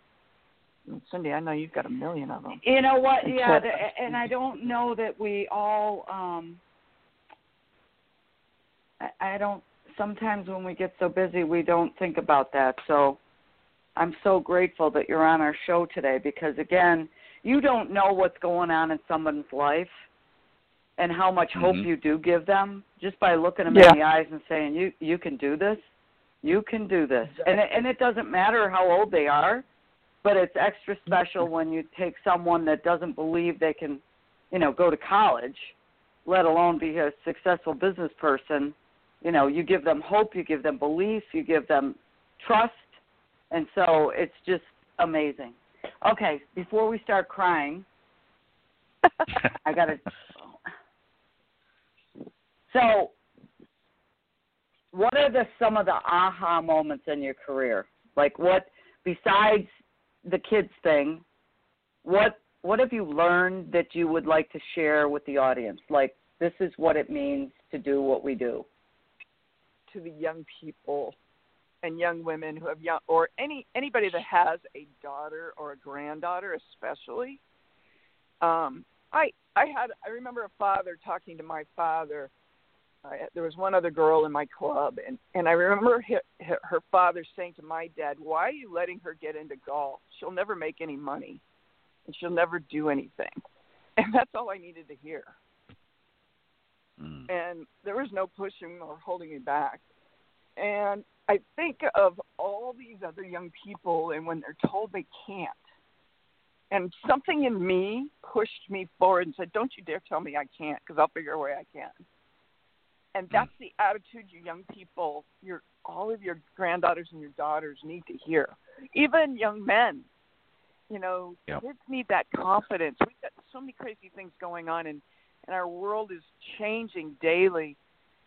I Cindy, I know you've got a million of them. You know what? Yeah, the, and I don't know that we all. um I, I don't. Sometimes when we get so busy, we don't think about that. So, I'm so grateful that you're on our show today because again, you don't know what's going on in someone's life and how much hope Mhm. you do give them just by looking them Yeah. in the eyes and saying you you can do this. You can do this. And it, and it doesn't matter how old they are but it's extra special when you take someone that doesn't believe they can you know go to college let alone be a successful business person. You know you give them hope you give them belief you give them trust. And so it's just amazing okay before we start crying I got to. So, what are the some of the aha moments in your career? Like what besides the kids thing, what what have you learned that you would like to share with the audience? Like this is what it means to do what we do. to the young people and young women who have young or any anybody that has a daughter or a granddaughter especially um i i had i remember a father talking to my father I, there was one other girl in my club and and i remember her, her father saying to my dad why are you letting her get into golf she'll never make any money and she'll never do anything and that's all i needed to hear Mm. and there was no pushing or holding me back. And I think of all these other young people, and when they're told they can't, and something in me pushed me forward and said, "Don't you dare tell me I can't, because I'll figure a way I can." And hmm. that's the attitude you young people, your all of your granddaughters and your daughters need to hear. Even young men, you know, Yep. kids need that confidence. We've got so many crazy things going on, and and our world is changing daily.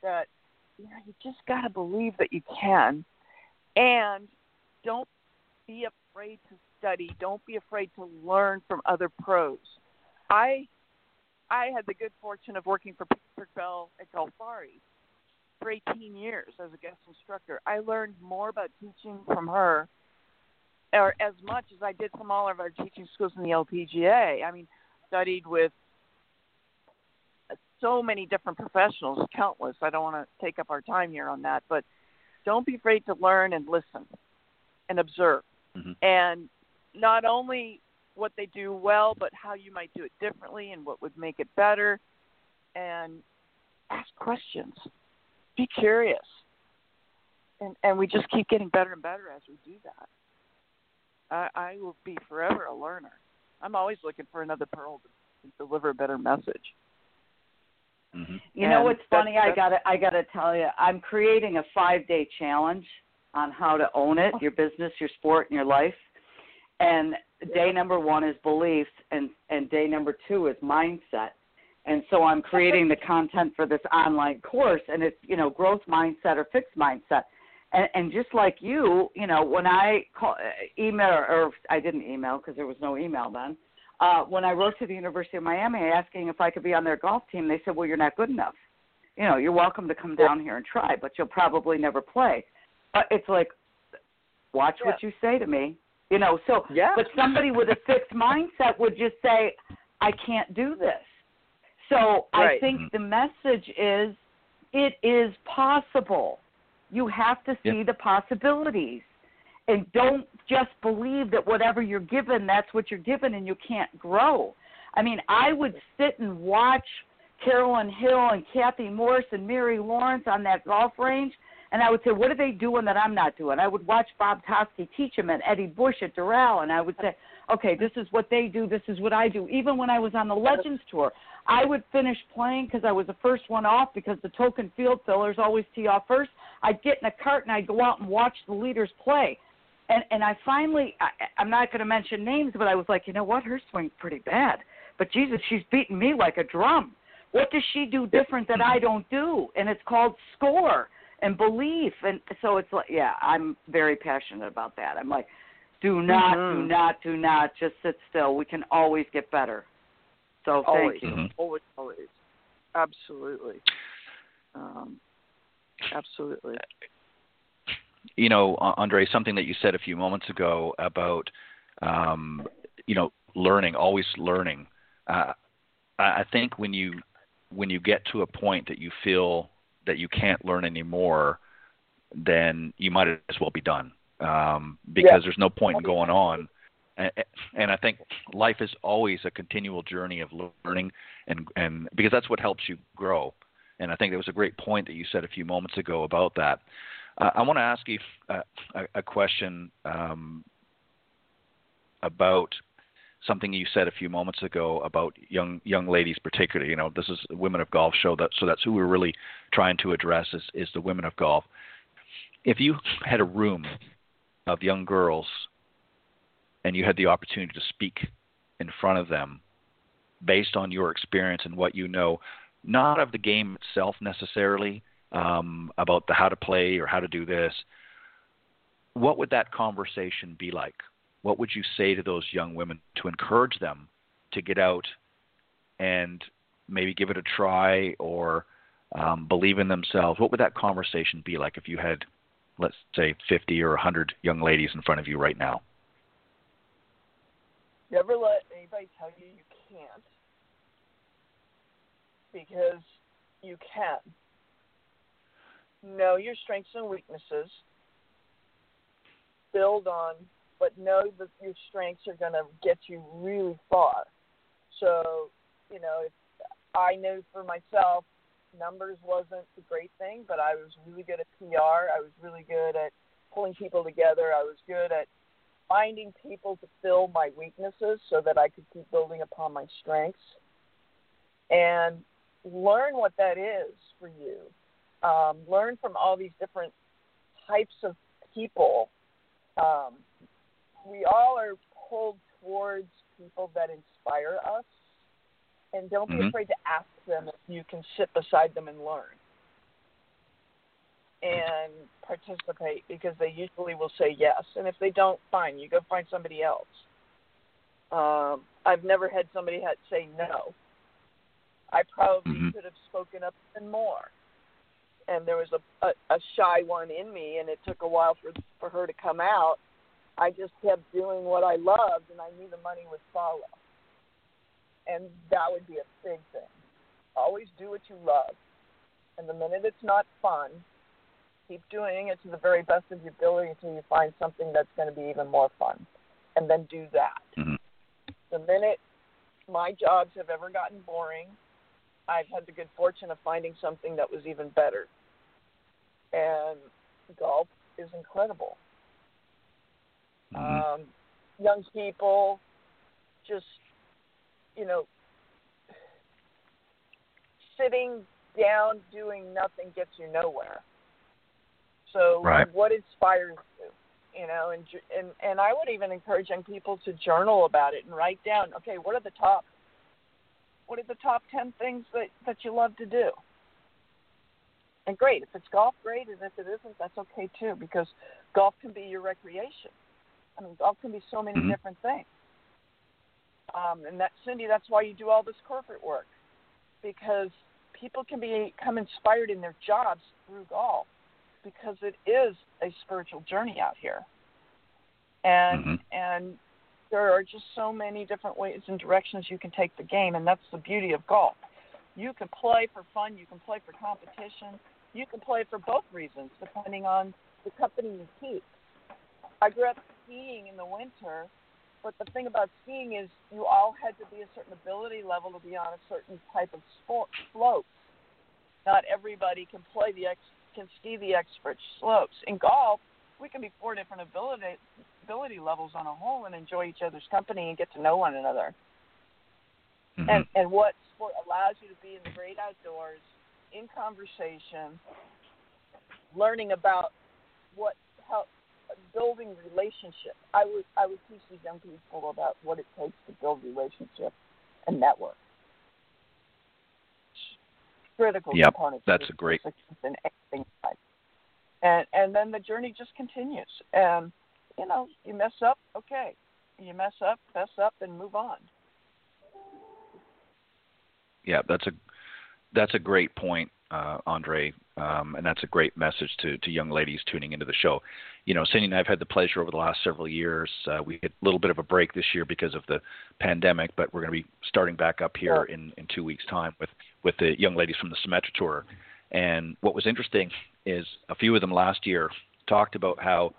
That you know, you just got to believe that you can, and don't be afraid to study. Don't be afraid to learn from other pros. I I had the good fortune of working for Peggy Kirk Bell at Golfari for 18 years as a guest instructor. I learned more about teaching from her, or as much as I did from all of our teaching schools in the LPGA. I mean, studied with so many different professionals, countless. I don't want to take up our time here on that, but don't be afraid to learn and listen and observe. Mhm. And not only what they do well, but how you might do it differently and what would make it better. And ask questions. Be curious. And and we just keep getting better and better as we do that. I, I will be forever a learner. I'm always looking for another pearl to deliver a better message. Mhm. You know what's that's- funny? I got to I got to tell you, I'm creating a 5-day challenge on how to own it, your business, your sport, and your life. And day number 1 is beliefs and and day number 2 is mindset. And so I'm creating the content for this online course and it's, you know, growth mindset or fixed mindset. And, and just like you, you know, when I call, email or I didn't email because there was no email then. Uh, when I wrote to the University of Miami asking if I could be on their golf team, they said, "Well, you're not good enough. You know, you're welcome to come down here and try, but you'll probably never play." Uh, it's like, watch Yeah. what you say to me. You know, so Yeah. but somebody with a fixed mindset would just say, "I can't do this." So I think Mhm. the message is, it is possible. You have to see Yep. the possibilities and don't just believe that whatever you're given that's what you're given and you can't grow. I mean i would sit and watch carolyn hill and kathy morse and mary lawrence on that golf range and i would say what are they doing that i'm not doing? I would watch bob Toski teach them and eddie bush at doral and i would say okay this is what they do this is what i do. Even when i was on the legends tour i would finish playing because i was the first one off because the token field fillers always tee off first. I'd get in a cart and i'd go out and watch the leaders play and and I finally I, I'm not going to mention names, but I was like, you know what, her swing's pretty bad, but Jesus, she's beating me like a drum. What does she do different that I don't do? And it's called score and belief, and so it's like, yeah, I'm very passionate about that. I'm like, do not, do Mhm. not, do not, just sit still. We can always get better. So always, thank you. Mhm. always, always, absolutely. Um, Absolutely. You know, Andree, something that you said a few moments ago about, um, you know, learning, always learning. Uh, I think when you when you get to a point that you feel that you can't learn anymore, then you might as well be done um, because yeah. there's no point in going on. And, and I think life is always a continual journey of learning, and and because that's what helps you grow. And I think there was a great point that you said a few moments ago about that. Uh, I want to ask you uh, a, question um, about something you said a few moments ago about young young ladies, particularly. You know, this is Women of Golf show, that so that's who we're really trying to address is is the women of golf. If you had a room of young girls and you had the opportunity to speak in front of them based on your experience and what you know, not of the game itself necessarily, um, about the how to play or how to do this, what would that conversation be like? What would you say to those young women to encourage them to get out and maybe give it a try or um, believe in themselves? What would that conversation be like if you had, let's say, 50 or 100 young ladies in front of you right now? Never let anybody tell you you can't because you can. Know your strengths and weaknesses. Build on, but know that your strengths are going to get you really far. So, you know, if I knew for myself, numbers wasn't the great thing, but I was really good at PR. I was really good at pulling people together. I was good at finding people to fill my weaknesses so that I could keep building upon my strengths and learn what that is for you. Um, learn from all these different types of people. Um, we all are pulled towards people that inspire us, and don't be mm-hmm. afraid to ask them if you can sit beside them and learn and participate because they usually will say yes. And if they don't, fine, you go find somebody else. Um, I've never had somebody had say no. I probably mm-hmm. could have spoken up even more. And there was a, a, a shy one in me, and it took a while for for her to come out. I just kept doing what I loved, and I knew the money would follow. And that would be a big thing. Always do what you love. And the minute it's not fun, keep doing it to the very best of your ability until you find something that's going to be even more fun, and then do that. Mm-hmm. The minute my jobs have ever gotten boring, I've had the good fortune of finding something that was even better. And golf is incredible. Mm-hmm. Um, young people, just you know, sitting down doing nothing gets you nowhere. So right. what inspires you? You know, and and and I would even encourage young people to journal about it and write down. Okay, what are the top? What are the top ten things that that you love to do? And great, if it's golf, great, and if it isn't, that's okay too, because golf can be your recreation. I mean, golf can be so many mm-hmm. different things. Um, and that, Cindy, that's why you do all this corporate work, because people can become inspired in their jobs through golf because it is a spiritual journey out here. And mm-hmm. and there are just so many different ways and directions you can take the game and that's the beauty of golf. You can play for fun, you can play for competition, you can play for both reasons depending on the company you keep. I grew up skiing in the winter, but the thing about skiing is you all had to be a certain ability level to be on a certain type of sport slope. Not everybody can play the X can ski the expert slopes. In golf, we can be four different ability ability levels on a whole and enjoy each other's company and get to know one another. Mm-hmm. And and what sport allows you to be in the great outdoors, in conversation, learning about what how building relationships. I would I would teach these young people about what it takes to build relationships and network critical yep, components. That's a great. In anything like. And and then the journey just continues. And you know, you mess up, okay. You mess up, mess up, and move on. Yeah, that's a that's a great point, uh, Andree, um, and that's a great message to, to young ladies tuning into the show. You know, Cindy and I have had the pleasure over the last several years. Uh, we had a little bit of a break this year because of the pandemic, but we're going to be starting back up here in, in two weeks' time with, with the young ladies from the Symetra Tour. And what was interesting is a few of them last year talked about how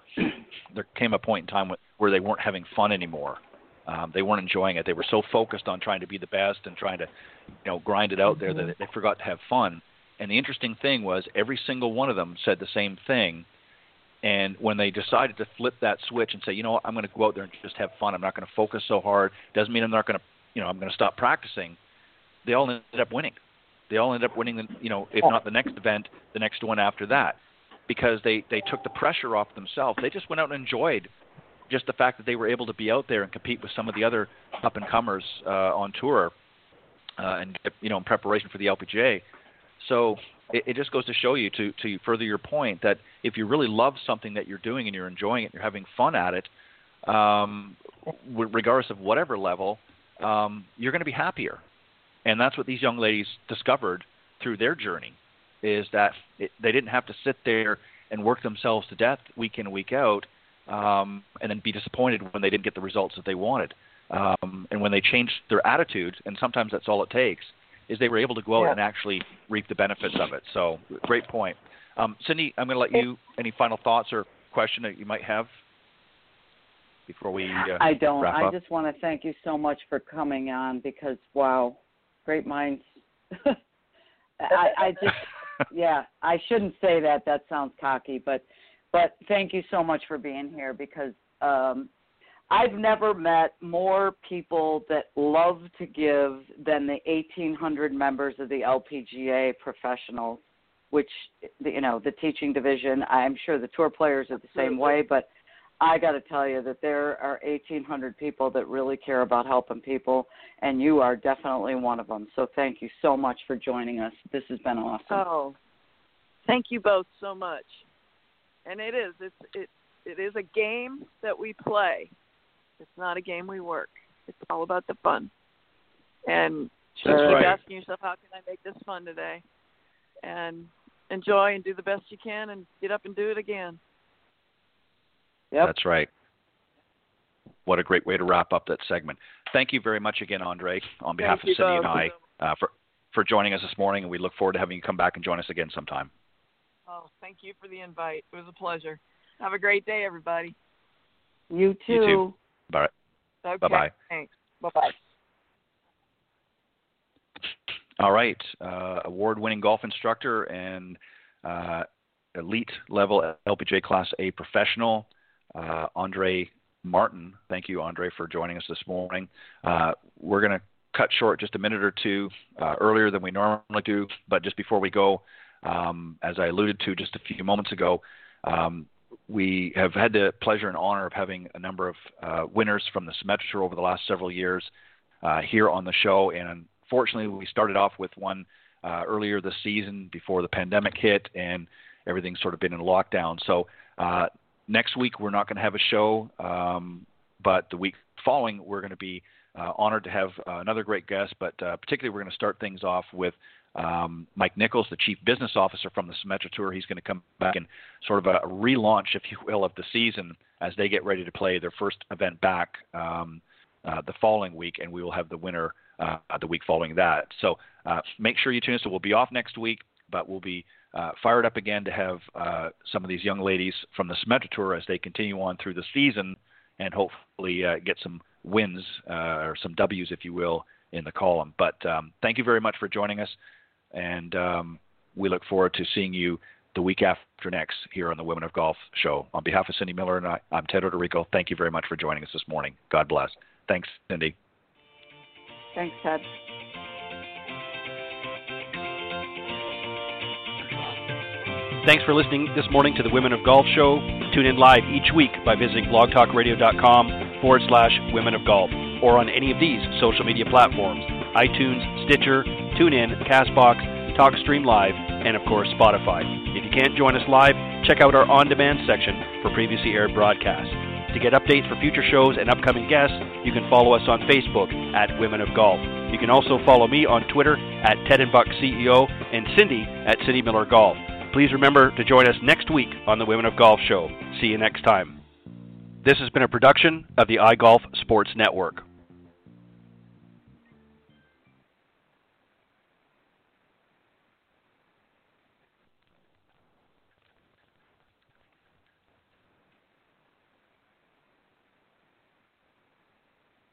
there came a point in time where they weren't having fun anymore. Um, they weren't enjoying it. They were so focused on trying to be the best and trying to, you know, grind it out there that mm-hmm. they forgot to have fun. And the interesting thing was every single one of them said the same thing. And when they decided to flip that switch and say, you know what, I'm going to go out there and just have fun. I'm not going to focus so hard. Doesn't mean I'm not going to, you know, I'm going to stop practicing. They all ended up winning. They all ended up winning, the, you know, if not the next event, the next one after that, because they they took the pressure off themselves. They just went out and enjoyed just the fact that they were able to be out there and compete with some of the other up and comers uh, on tour, uh, and you know, in preparation for the LPGA so it, it just goes to show you, to to further your point, that if you really love something that you're doing and you're enjoying it, you're having fun at it, um, regardless of whatever level, um, you're going to be happier. And that's what these young ladies discovered through their journey, is that it, they didn't have to sit there and work themselves to death week in week out, um, and then be disappointed when they didn't get the results that they wanted. Um, and when they changed their attitude, and sometimes that's all it takes, is they were able to go out yeah. and actually reap the benefits of it. So great point. Um, Cindy, I'm going to let you any final thoughts or question that you might have before we uh, I don't. I just want to thank you so much for coming on because wow, great minds. I, I just yeah, I shouldn't say that. That sounds cocky, but but thank you so much for being here because um, I've never met more people that love to give than the 1,800 members of the LPGA professionals, which, you know, the teaching division. I'm sure the tour players are the same way, but I got to tell you that there are 1,800 people that really care about helping people, and you are definitely one of them. So thank you so much for joining us. This has been awesome. Oh, thank you both so much. And it is it's it it is a game that we play it's not a game we work. It's all about the fun. And just keep right. asking yourself, how can I make this fun today? And enjoy and do the best you can and get up and do it again. Yep. That's right. What a great way to wrap up that segment. Thank you very much again, Andree, on behalf Thank of Cindy and I, uh, for for joining us this morning, and we look forward to having you come back and join us again sometime. Oh, thank you for the invite. It was a pleasure. Have a great day, everybody. You too. You too. Bye. Okay. Bye bye. Thanks. Bye bye. All right. Uh, Award winning golf instructor and uh, elite level LPGA Class A professional, uh, Andree Martin. Thank you, Andree, for joining us this morning. Uh, we're going to cut short just a minute or two uh, earlier than we normally do, but just before we go, um, as I alluded to just a few moments ago, um, we have had the pleasure and honor of having a number of uh, winners from the Symetra over the last several years uh, here on the show. And unfortunately, we started off with one uh, earlier this season before the pandemic hit and everything's sort of been in lockdown. So uh, next week, we're not going to have a show, um, but the week following, we're going to be uh, honored to have uh, another great guest, but particularly, we're going to start things off with um, Mike Nichols, the chief business officer from the Symetra Tour, he's going to come back and sort of a relaunch, if you will, of the season as they get ready to play their first event back um, uh, the following week, and we will have the winner uh, the week following that. So uh, make sure you tune in. So we'll be off next week, but we'll be uh, fired up again to have uh, some of these young ladies from the Symetra Tour as they continue on through the season and hopefully uh, get some wins or some W's, if you will, in the column. But um, thank you very much for joining us and um, we look forward to seeing you the week after next here on the Women of Golf show. On behalf of Cindy Miller and I, I'm Ted Oderico. Thank you very much for joining us this morning. God bless. Thanks, Cindy. Thanks, Ted. Thanks for listening this morning to the Women of Golf Show. Tune in live each week by visiting blogtalkradio.com forward slash Women of Golf or on any of these social media platforms iTunes, Stitcher, TuneIn, Castbox, TalkStream Live, and of course Spotify. If you can't join us live, check out our on demand section for previously aired broadcasts. To get updates for future shows and upcoming guests, you can follow us on Facebook at Women of Golf. You can also follow me on Twitter at Ted and Buck CEO and Cindy at Cindy Miller Golf. Please remember to join us next week on the Women of Golf Show. See you next time. This has been a production of the iGolf Sports Network.